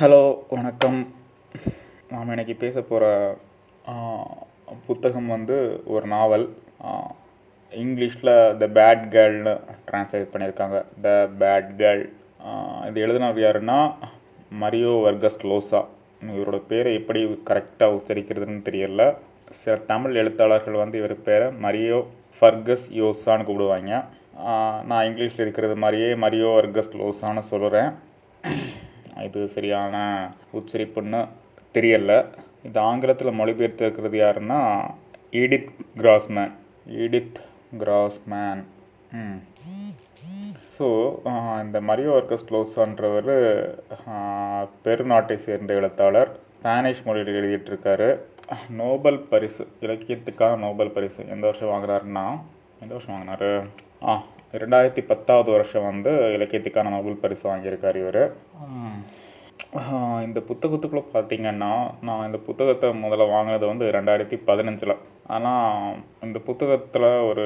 Hello வணக்கம். நாம் இன்னைக்கு பேச போகிற புத்தகம் வந்து ஒரு நாவல். இங்கிலீஷில் த பேட் கேர்ள்னு ட்ரான்ஸ்லேட் பண்ணியிருக்காங்க த பேட் கேர்ள் இது எழுதினவர் யாருன்னா மரியோ வர்கஸ் லோசா இவரோட பேரை எப்படி கரெக்டாக உச்சரிக்கிறதுன்னு தெரியல. சில தமிழ் எழுத்தாளர்கள் வந்து இவர் பேரை மரியோ ஃபர்கஸ் யோசான்னு கூப்பிடுவாங்க. நான் இங்கிலீஷில் இருக்கிறது மாதிரியே மரியோ வர்கஸ் லோசான்னு சொல்கிறேன் இது சரியான உச்சரிப்புன்னு தெரியல. இது ஆங்கிலத்தில் மொழிபெயர்த்திருக்கிறது யாருன்னா Edith Grossman Edith Grossman so இந்த மரியோ வர்கஸ் க்ளோஸான்றவர் பெருநாட்டை சேர்ந்த எழுத்தாளர். ஸ்பானிஷ் மொழியில் எழுதிட்டுருக்காரு. நோபல் பரிசு இலக்கியத்துக்கான நோபல் பரிசு எந்த வருஷம் வாங்குறாருன்னா எந்த வருஷம் வாங்கினாரு? ஆ ரெண்டாயிரத்தி பத்தாவது வருஷம் வந்து இலக்கியத்துக்கான நோபல் பரிசு வாங்கியிருக்கார் இவர். இந்த புத்தகத்துக்குள்ளே பார்த்தீங்கன்னா நான் இந்த புத்தகத்தை முதல்ல வாங்கினது வந்து ரெண்டாயிரத்தி பதினஞ்சில். ஆனால் இந்த புத்தகத்தில் ஒரு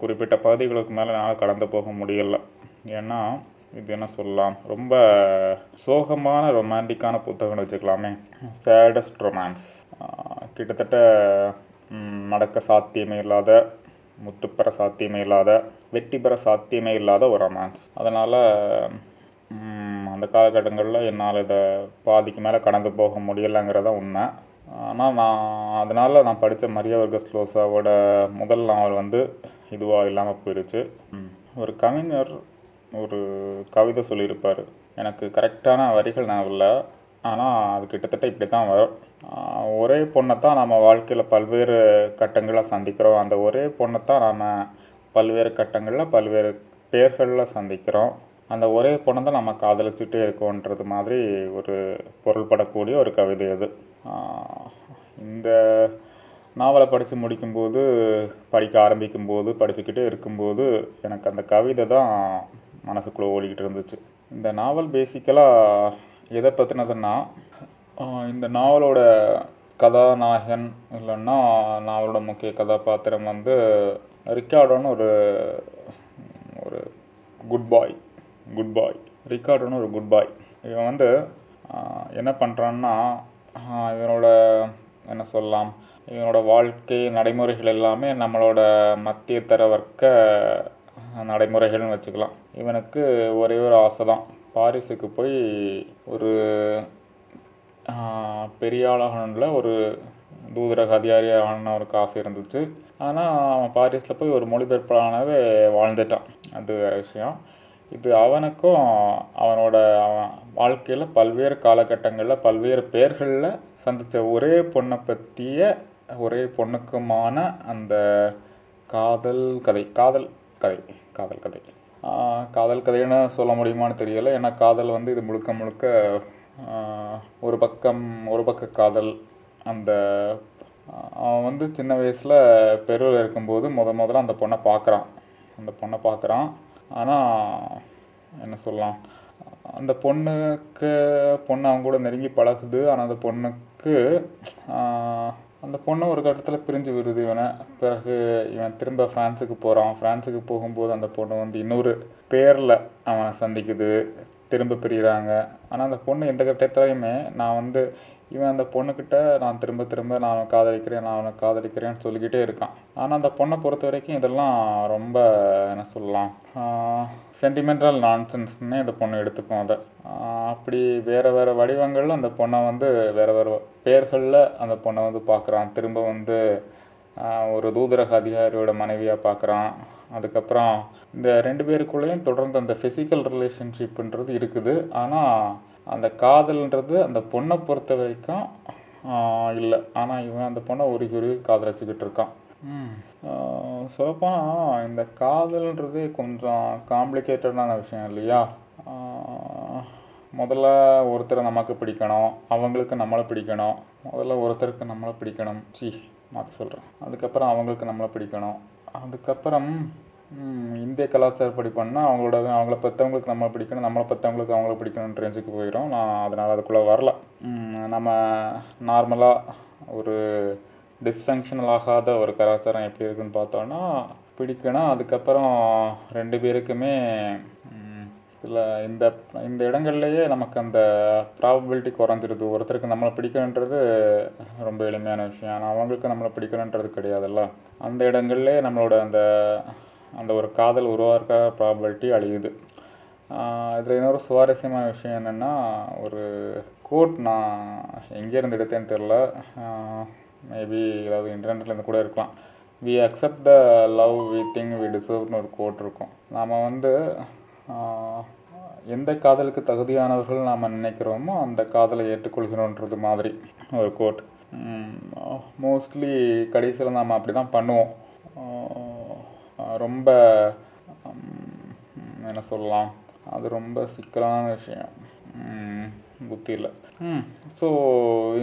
குறிப்பிட்ட பகுதிகளுக்கு மேலே என்னால் கடந்து போக முடியல. ஏன்னா இது என்ன சொல்லலாம்? ரொம்ப சோகமான ரொமான்டிக்கான புத்தகம்னு வச்சுக்கலாமே. சேடஸ்ட் ரொமான்ஸ் கிட்டத்தட்ட நடக்க சாத்தியமே இல்லாத முற்றுப்பெற சாத்தியமே இல்லாத வெற்றி பெற சாத்தியமே இல்லாத ஒரு ரொமான்ஸ் அதனால் அந்த காலகட்டங்களில் என்னால் இதை பாதிக்கு மேலே கடந்து போக முடியலைங்கிறத உண்மை. ஆனால் நான் அதனால் நான் படித்த மரியா வர்கஸ் லோசாவோட முதல் நாவல் வந்து இதுவாக இல்லாமல் போயிடுச்சு ஒரு கவிஞர் ஒரு கவிதை சொல்லியிருப்பார். எனக்கு கரெக்டான வரிகள் நான் இல்லை. ஆனால் அது கிட்டத்தட்ட இப்படி தான் வரும் ஒரே பொண்ணை தான் நம்ம வாழ்க்கையில் பல்வேறு கட்டங்களில் சந்திக்கிறோம். அந்த ஒரே பொண்ணை தான் நாம் பல்வேறு கட்டங்களில் பல்வேறு பேர்களில் சந்திக்கிறோம். அந்த ஒரே பொண்ணை தான் நம்ம காதலிச்சுட்டே இருக்கோன்றது மாதிரி ஒரு பொருள்படக்கூடிய ஒரு கவிதை அது. இந்த நாவலை படித்து முடிக்கும்போது படிக்க ஆரம்பிக்கும்போது படிச்சுக்கிட்டே இருக்கும்போது எனக்கு அந்த கவிதை தான் மனசுக்குள்ளே ஓடிக்கிட்டு இருந்துச்சு. இந்த நாவல் பேசிக்கலாக எதை பற்றினதுன்னா இந்த நாவலோட கதாநாயகன் இல்லைன்னா நாவலோட முக்கிய கதாபாத்திரம் வந்து ரிக்கார்டோன்னு ஒரு ஒரு குட் பாய் குட் பாய் ரிக்கார்டோன்னு ஒரு குட் பாய் இவன் வந்து என்ன பண்ணுறான்னா இவனோட என்ன சொல்லலாம் இவனோட வாழ்க்கை நடைமுறைகள் எல்லாமே நம்மளோட மத்திய தர வர்க்க நடைமுறைகள்னு வச்சுக்கலாம். இவனுக்கு ஒரே ஒரு ஆசை தான் பாரிஸுக்கு போய் ஒரு பெரிய ஆளாகணும்ல ஒரு தூதரக அதிகாரி ஆகணும்னு ஆசை இருந்துச்சு. ஆனால் அவன் பாரிஸில் போய் ஒரு மொழிபெயர்ப்பாளனாகவே வாழ்ந்துட்டான். அது வேறு விஷயம். இது அவனுக்கும் அவனோட அவன் வாழ்க்கையில் பல்வேறு காலகட்டங்களில் பல்வேறு பேர்களில் சந்தித்த ஒரே பொண்ணை பற்றிய ஒரே பொண்ணுக்குமான அந்த காதல் கதை காதல் கதை காதல் கதை. காதல் கதைன்னு சொல்ல முடியுமான்னு தெரியலை. ஏன்னா காதல் வந்து இது முழுக்க முழுக்க ஒரு பக்கம் ஒரு பக்க காதல். அந்த அவன் வந்து சின்ன வயசில் பெருவில் இருக்கும்போது முத முதல்ல அந்த பொண்ணை பார்க்குறான். அந்த பொண்ணை பார்க்குறான். ஆனால் என்ன சொல்லலாம் அந்த பொண்ணுக்கு பொண்ணு அவங்க கூட நெருங்கி பழகுது. ஆனால் அந்த பொண்ணுக்கு அந்த பொண்ணு ஒரு கட்டத்தில் பிரிஞ்சு விடுது இவனை. பிறகு இவன் திரும்ப ஃப்ரான்ஸுக்கு போகிறான் ஃப்ரான்ஸுக்கு போகும்போது அந்த பொண்ணு வந்து இன்னொரு பேரில் அவனை சந்திக்குது. திரும்ப பிரிகிறாங்க ஆனால் அந்த பொண்ணு எந்த கட்டத்துலையுமே நான் வந்து இவன் அந்த பொண்ணுக்கிட்ட நான் திரும்ப திரும்ப நான் காதலிக்கிறேன் நான் அவனை காதலிக்கிறேன்னு சொல்லிக்கிட்டே இருக்கான். ஆனால் அந்த பொண்ணை பொறுத்த வரைக்கும் இதெல்லாம் ரொம்ப என்ன சொல்லலாம் சென்டிமெண்டல் நான்சென்ஸ்னே இந்த பொண்ணு எடுத்துக்கும் அதை. அப்படி வேறு வேறு வடிவங்களில் அந்த பொண்ணை வந்து வேறு வேறு பேர்களில் அந்த பொண்ணை வந்து பார்க்குறான். திரும்ப வந்து ஒரு தூதரக அதிகாரியோட மனைவியாக பார்க்குறான். அதுக்கப்புறம் இந்த ரெண்டு பேருக்குள்ளேயும் தொடர்ந்து அந்த ஃபிசிக்கல் ரிலேஷன்ஷிப்புன்றது இருக்குது. ஆனால் அந்த காதல்ன்றது அந்த பொண்ணை பொறுத்த வரைக்கும் இல்லை. ஆனால் இவன் அந்த பொண்ணை உருகி உருகி காதலிச்சுக்கிட்டு இருக்கான். சொல்லப்போனால் இந்த காதல்ன்றது கொஞ்சம் காம்ப்ளிகேட்டடான விஷயம் இல்லையா? முதல்ல ஒருத்தரை நமக்கு பிடிக்கணும் அவங்களுக்கு நம்மளை பிடிக்கணும். முதல்ல ஒருத்தருக்கு நம்மளை பிடிக்கணும். சி மாற்றி சொல்கிறேன் அதுக்கப்புறம் அவங்களுக்கு நம்மளை பிடிக்கணும். அதுக்கப்புறம் இந்திய கலாச்சாரப்படி பண்ணால் அவங்களோட அவங்கள பெற்றவங்களுக்கு நம்மளை பிடிக்கணும் நம்மளை பெற்றவங்களுக்கு அவங்கள பிடிக்கணுன்ற ரேஞ்சுக்கு போயிடும் நான் அதனால் அதுக்குள்ளே வரல. நம்ம நார்மலாக ஒரு டிஸ்ஃபங்க்ஷனல் ஆகாத ஒரு கலாச்சாரம் எப்படி இருக்குதுன்னு பார்த்தோன்னா பிடிக்கணும் அதுக்கப்புறம் ரெண்டு பேருக்குமே இதில் இந்த இந்த இடங்கள்லையே நமக்கு அந்த ப்ராபபிலிட்டி குறைஞ்சிருது. ஒருத்தருக்கு நம்மளை பிடிக்கணுன்றது ரொம்ப எளிமையான விஷயம். ஆனால் அவங்களுக்கு நம்மளை பிடிக்கணுன்றது கிடையாதுல்ல. அந்த இடங்கள்லே நம்மளோட அந்த அந்த ஒரு காதல் உருவாக்க ப்ராபபிலிட்டி அழியுது. இதில் இன்னொரு சுவாரஸ்யமான விஷயம் என்னென்னா ஒரு கோட் நான் எங்கேருந்து எடுத்தேன்னு தெரில மேபி ஏதாவது இன்டர்நெட்லேருந்து கூட இருக்கலாம். We accept the love we think we டிசர்வ்னு ஒரு கோட் இருக்கும். நாம் வந்து எந்த காதலுக்கு தகுதியானவர்கள் நாம் நினைக்கிறோமோ அந்த காதலை ஏற்றுக்கொள்கிறோன்றது மாதிரி ஒரு கோட் மோஸ்ட்லி கடைசியில் நாம் அப்படி தான் பண்ணுவோம் ரொம்ப என்ன சொல்லலாம்? அது ரொம்ப சிக்கலான விஷயம். புத்தியில் ஸோ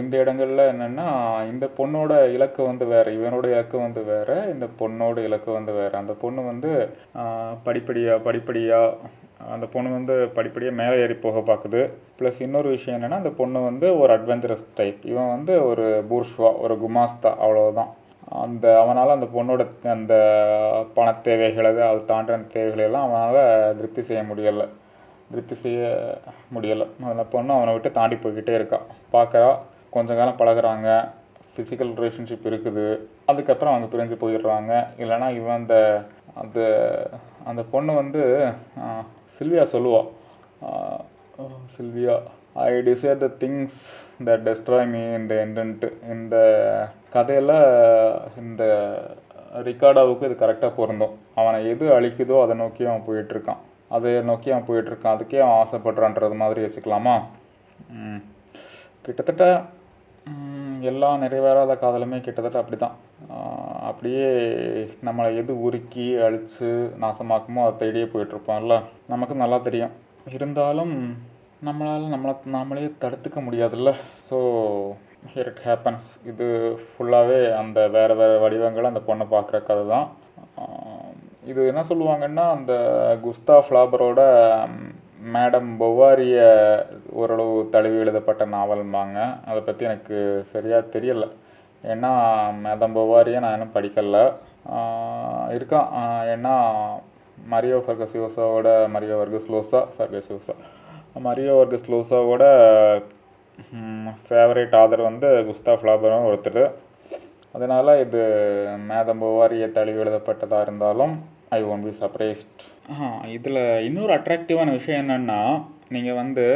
இந்த இடங்கள்ல என்னென்னா இந்த பொண்ணோட இலக்கு வந்து வேறு இவனோட இலக்கு வந்து வேறு இந்த பொண்ணோட இலக்கு வந்து வேறு. அந்த பொண்ணு வந்து படிப்படியாக படிப்படியாக அந்த பொண்ணு வந்து படிப்படியாக மேலே ஏறி போக பார்க்குது ப்ளஸ் இன்னொரு விஷயம் என்னென்னா அந்த பொண்ணு வந்து ஒரு அட்வென்ச்சரஸ் டைப் இவன் வந்து ஒரு பூர்ஷ்வா ஒரு குமாஸ்தா அவ்வளோதான் அந்த அவனால் அந்த பொண்ணோட அந்த பண தேவைகளை அது தாண்டின தேவைகளை எல்லாம் அவனால் திருப்தி செய்ய முடியலை. திருப்தி செய்ய முடியலை. அந்த பொண்ணு அவனை விட்டு தாண்டி போய்கிட்டே இருக்கான் பார்க்குறா கொஞ்ச காலம் பழகுறாங்க. ஃபிசிக்கல் ரிலேஷன்ஷிப் இருக்குது. அதுக்கப்புறம் அவங்க பிரிஞ்சு போயிடுறாங்க. இல்லைனா இவன் அந்த அந்த அந்த பொண்ணு வந்து சில்வியா சொல்லுவாள் Sylvia. I desire the things that destroy me இந்த என்டன்ட்டு இந்த கதையில் இந்த ரிக்கார்டாவுக்கு இது கரெக்டாக பொருந்தும். அவனை எது அழிக்குதோ அதை நோக்கி அவன் போயிட்டுருக்கான். அதை நோக்கி அவன் போயிட்டுருக்கான். அதுக்கே அவன் ஆசைப்படுறான்றது மாதிரி வச்சுக்கலாமா? கிட்டத்தட்ட எல்லா நிறைவேறாத காதலுமே கிட்டத்தட்ட அப்படி தான் அப்படியே நம்மளை எது உருக்கி அழித்து நாசமாக்குமோ அதை தேடியே போயிட்டுருப்போம்ல. நமக்கு நல்லா தெரியும். இருந்தாலும் நம்மளால் நம்மளை நாமளே தடுத்துக்க முடியாதுல்ல. ஸோ ஹியர் இட் ஹேப்பன்ஸ் இது ஃபுல்லாகவே அந்த வேறு வேறு வடிவங்களை அந்த பொண்ணை பார்க்குற கதை தான் இது என்ன சொல்லுவாங்கன்னா அந்த குஸ்தா ஃப்ளாபரோட மேடம் பொவாரிய ஓரளவு தழுவி எழுதப்பட்ட நாவல்பாங்க அதை பற்றி எனக்கு சரியாக தெரியல. ஏன்னா மேடம் பொவாரியை நான் இன்னும் படிக்கலை. இருக்கான் ஏன்னா Mario ஃபர்கசியோசாவோட Mario Vargas Llosa Vargas Llosa Mario Vargas லோசாவோட favourite author வந்து குஸ்தா ஃப்ளாபரும் ஒருத்தர். அதனால் இது மேதம் போவாரிய தழுவி எழுதப்பட்டதாக இருந்தாலும் ஐ ஒன்ட் பி சர்ப்ரைஸ்ட் இதில் இன்னொரு அட்ராக்டிவான விஷயம் என்னென்னா நீங்கள் வந்து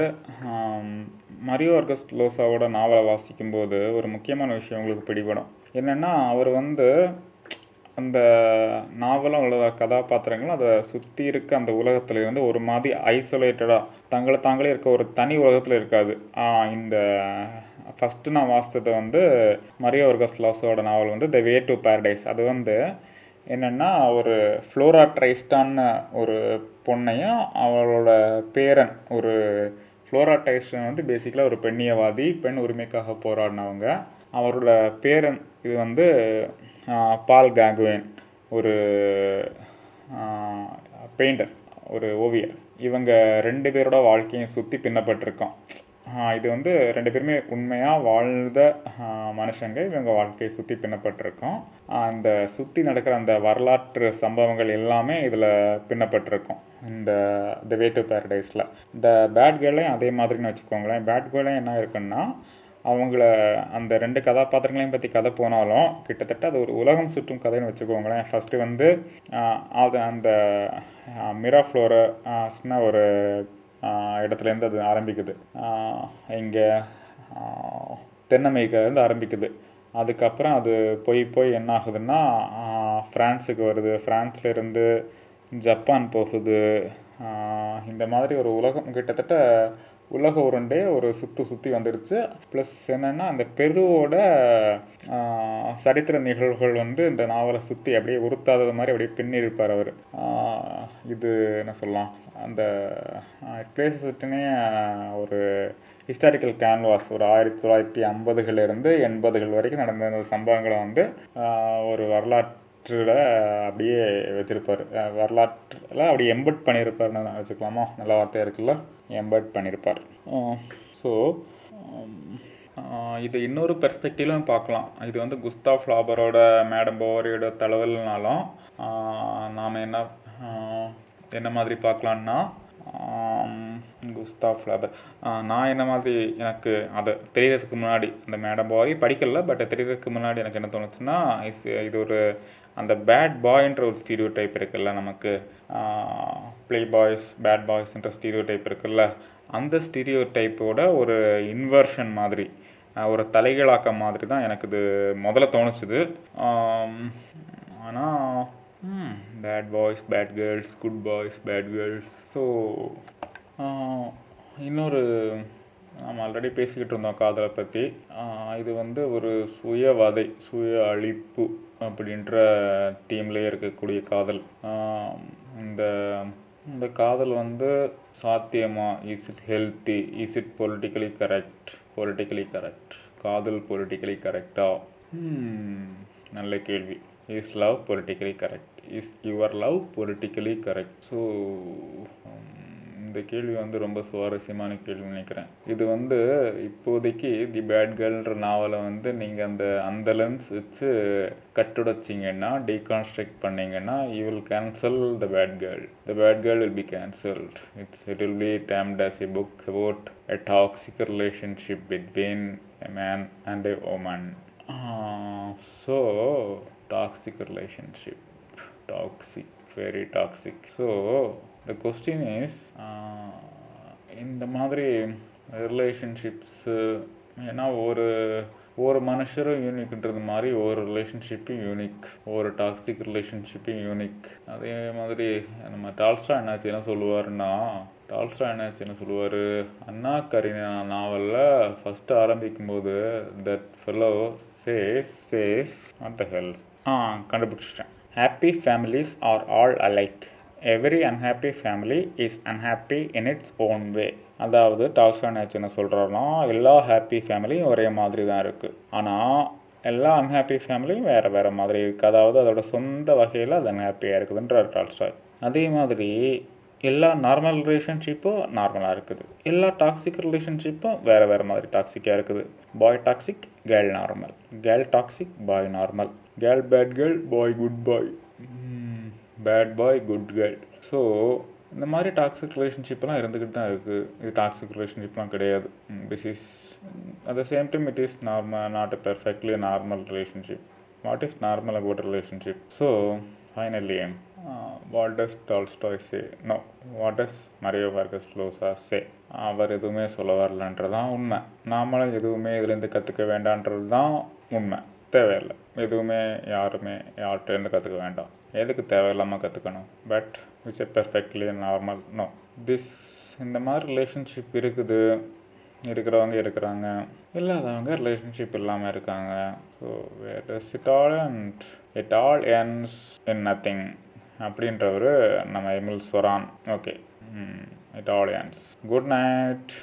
மரியோ வர்கஸ் லோசாவோட நாவலை வாசிக்கும்போது ஒரு முக்கியமான விஷயம் உங்களுக்கு பிடிபடும். என்னென்னா அவர் வந்து அந்த நாவலும் உள்ள கதாபாத்திரங்களும் அதை சுற்றி இருக்க அந்த உலகத்துலேருந்து ஒரு மாதிரி ஐசோலேட்டடாக தங்களை தாங்களே இருக்க ஒரு தனி உலகத்தில் இருக்காது. இந்த ஃபஸ்ட்டு நான் வாசித்தது வந்து மரியோ வர்கஸ் லாஸோட நாவல் வந்து த வே டு பேரடைஸ் அது வந்து என்னென்னா ஒரு ஃப்ளோரா ட்ரைஸ்டான்னு ஒரு பொண்ணையும் அவளோட பேரன் ஒரு ஃப்ளோரா ட்ரைஸ்டன் வந்து பேசிக்கலாக ஒரு பெண்ணியவாதி பெண் உரிமைக்காக போராடினவங்க. அவரோட பேரன் இது வந்து பால் கேங்குவேன் ஒரு பெயிண்டர் ஒரு ஓவியர். இவங்க ரெண்டு பேரோட வாழ்க்கையும் சுற்றி பின்னப்பட்டிருக்கோம். இது வந்து ரெண்டு பேருமே உண்மையாக வாழ்ந்த மனுஷங்க. இவங்க வாழ்க்கையை சுற்றி பின்னப்பட்டிருக்கோம். அந்த சுற்றி நடக்கிற அந்த வரலாற்று சம்பவங்கள் எல்லாமே இதில் பின்னப்பட்டிருக்கும். இந்த த வே டு பேரடைஸில் இந்த பேட் கேர்ளையும் அதே மாதிரின்னு வச்சுக்கோங்களேன். பேட் கேர்ளையும் என்ன இருக்குன்னா அவங்கள அந்த ரெண்டு கதாபாத்திரங்களையும் பற்றி கதை போனாலும் கிட்டத்தட்ட அது ஒரு உலகம் சுற்றும் கதைன்னு வச்சுக்கோங்களேன். ஃபஸ்ட்டு வந்து அது அந்த மிராஃப்ளோரஸ்னா ஒரு இடத்துலேருந்து அது ஆரம்பிக்குது. இங்கே தென் அமெரிக்காலேருந்து ஆரம்பிக்குது. அதுக்கப்புறம் அது போய் போய் என்ன ஆகுதுன்னா ஃப்ரான்ஸுக்கு வருது. ஃப்ரான்ஸ்லேருந்து ஜப்பான் போகுது. இந்த மாதிரி ஒரு உலகம் கிட்டத்தட்ட உலக உருண்டே ஒரு சுற்று சுற்றி வந்துருச்சு. ப்ளஸ் என்னென்னா அந்த பெருவோட சரித்திர நிகழ்வுகள் வந்து இந்த நாவலை சுற்றி அப்படியே உருத்தாதது மாதிரி அப்படியே பின்னிருப்பார் அவர். இது என்ன சொல்லலாம்? அந்த பிளேசஸ்ட்டுனே ஒரு ஹிஸ்டாரிக்கல் கேன்வாஸ் ஒரு ஆயிரத்தி தொள்ளாயிரத்தி ஐம்பதுகள்லேருந்து எண்பதுகள் வரைக்கும் நடந்த அந்த சம்பவங்களை வந்து ஒரு வரலாற்று வரலாற்றில் அப்படியே வச்சுருப்பார் வரலாற்றில் அப்படி எம்பட் பண்ணியிருப்பார்னு வச்சுக்கலாமா? நல்ல வார்த்தையாக இருக்குல்ல? எம்பட் பண்ணியிருப்பார். ஸோ இது இன்னொரு பெர்ஸ்பெக்டிவ்லையும் பார்க்கலாம். இது வந்து குஸ்தாஃப் லாபரோட மேடம் போவரியோட தழுவல்னாலும் நாம் என்ன என்ன மாதிரி பார்க்கலான்னா குஸ்தா ஃப்ளாபர் நான் என்ன மாதிரி எனக்கு அதை தெரியறதுக்கு முன்னாடி அந்த மேடம் பாய் படிக்கல பட் தெரியறதுக்கு முன்னாடி எனக்கு என்ன தோணுச்சுன்னா இஸ் இது ஒரு அந்த பேட் பாய்ன்ற ஒரு ஸ்டீரியோ டைப் இருக்குல்ல நமக்கு. ப்ளே பாய்ஸ் பேட் பாய்ஸ்ன்ற ஸ்டீரியோ டைப் இருக்குல்ல. அந்த ஸ்டீரியோ டைப்போட ஒரு இன்வர்ஷன் மாதிரி ஒரு தலைகீழாக்கம் மாதிரி தான் எனக்கு இது முதல்ல தோணுச்சுது. ஆனால் bad boys bad girls good boys bad girls so இன்னொரு நாம் ஆல்ரெடி பேசிக்கிட்டு இருந்தோம் காதலை பற்றி இது வந்து ஒரு சுயவதை சுய அழிப்பு அப்படின்ற தீம்லேயே இருக்கக்கூடிய காதல். இந்த இந்த காதல் வந்து சாத்தியமா? Is it healthy is it politically correct politically correct காதல் பொலிட்டிக்கலி கரெக்டா hmm, நல்ல கேள்வி. Is love politically correct is your love politically correct so இந்த கேள்வி வந்து ரொம்ப சுவாரஸ்யமான கேள்வி நினைக்கிறேன். இது வந்து இப்போதைக்கு தி பேட் கேர்ள்ன்ற நாவலை வந்து நீங்கள் அந்த அந்த லென்ஸ் வச்சு கட்டுடைச்சிங்கன்னா டீகான்ஸ்ட்ரக்ட் பண்ணிங்கன்னா you will cancel the bad girl the bad girl will be cancelled it's it will be damned as a book about a toxic relationship between a man and a woman so toxic relationship. Toxic very toxic. So the question is uh, இந்த மாதிரி relationships ஏன்னா ஒரு ஒரு மனுஷரும் யூனிக்ன்றது மாதிரி ஒரு ரிலேஷன்ஷிப்பும் யூனிக் ஒரு டாக்ஸிக் ரிலேஷன்ஷிப்பும் யூனிக் அதே மாதிரி நம்ம டால்ஸ்டா என்னாச்சு என்ன சொல்லுவாருன்னா டால்ஸ்டா என்னாச்சு என்ன சொல்லுவார்? அண்ணா கரீனா நாவலில் ஃபஸ்ட்டு ஆரம்பிக்கும் போது that fellow says says what the hell கண்டுபிடிச்சிட்டேன். Happy families are all alike every unhappy family is unhappy in its own way அதாவது டால்ஸ்டான் என்ன சொல்கிறாருன்னா எல்லா ஹாப்பி ஃபேமிலியும் ஒரே மாதிரி தான் இருக்குது ஆனால் எல்லா அன்ஹாப்பி ஃபேமிலியும் வேறு வேறு மாதிரி இருக்குது அதாவது அதோட சொந்த வகையில் அது அன்ஹாப்பியாக இருக்குதுன்றார் டால்ஸ்டாய். அதே மாதிரி எல்லா நார்மல் ரிலேஷன்ஷிப்பும் நார்மலாக இருக்குது. எல்லா டாக்ஸிக் ரிலேஷன்ஷிப்பும் வேறு வேறு மாதிரி டாக்ஸிக்காக இருக்குது. Boy toxic girl normal girl toxic boy normal girl bad girl boy good boy bad boy good girl so இந்த மாதிரி டாக்ஸிக் ரிலேஷன்ஷிப்லாம் இருந்துக்கிட்டு தான் இருக்குது இது டாக்ஸிக் ரிலேஷன்ஷிப்லாம் கிடையாது. This is at the same time it is normal not a perfectly normal relationship what is normal about relationship so finally what does Tolstoy say no what does Mario Vargas Llosa say அவர் எதுவுமே சொல்ல வரலன்றது தான் உண்மை. நாமளும் எதுவுமே இதுலேருந்து கற்றுக்க வேண்டான்றது தான் உண்மை. தேவையில்லை. எதுவுமே யாருமே யார்கிட்டேருந்து கற்றுக்க வேண்டாம். எதுக்கு தேவையில்லாமல் கற்றுக்கணும் but which a perfectly normal no this இந்த மாதிரி ரிலேஷன்ஷிப் இருக்குது. இருக்கிறவங்க இருக்கிறாங்க. இல்லாதவங்க ரிலேஷன்ஷிப் இல்லாமல் இருக்காங்க. So where does it all and it all ends in nothing அப்படின்றவர் நம்ம Emil Cioran okay it all ends good night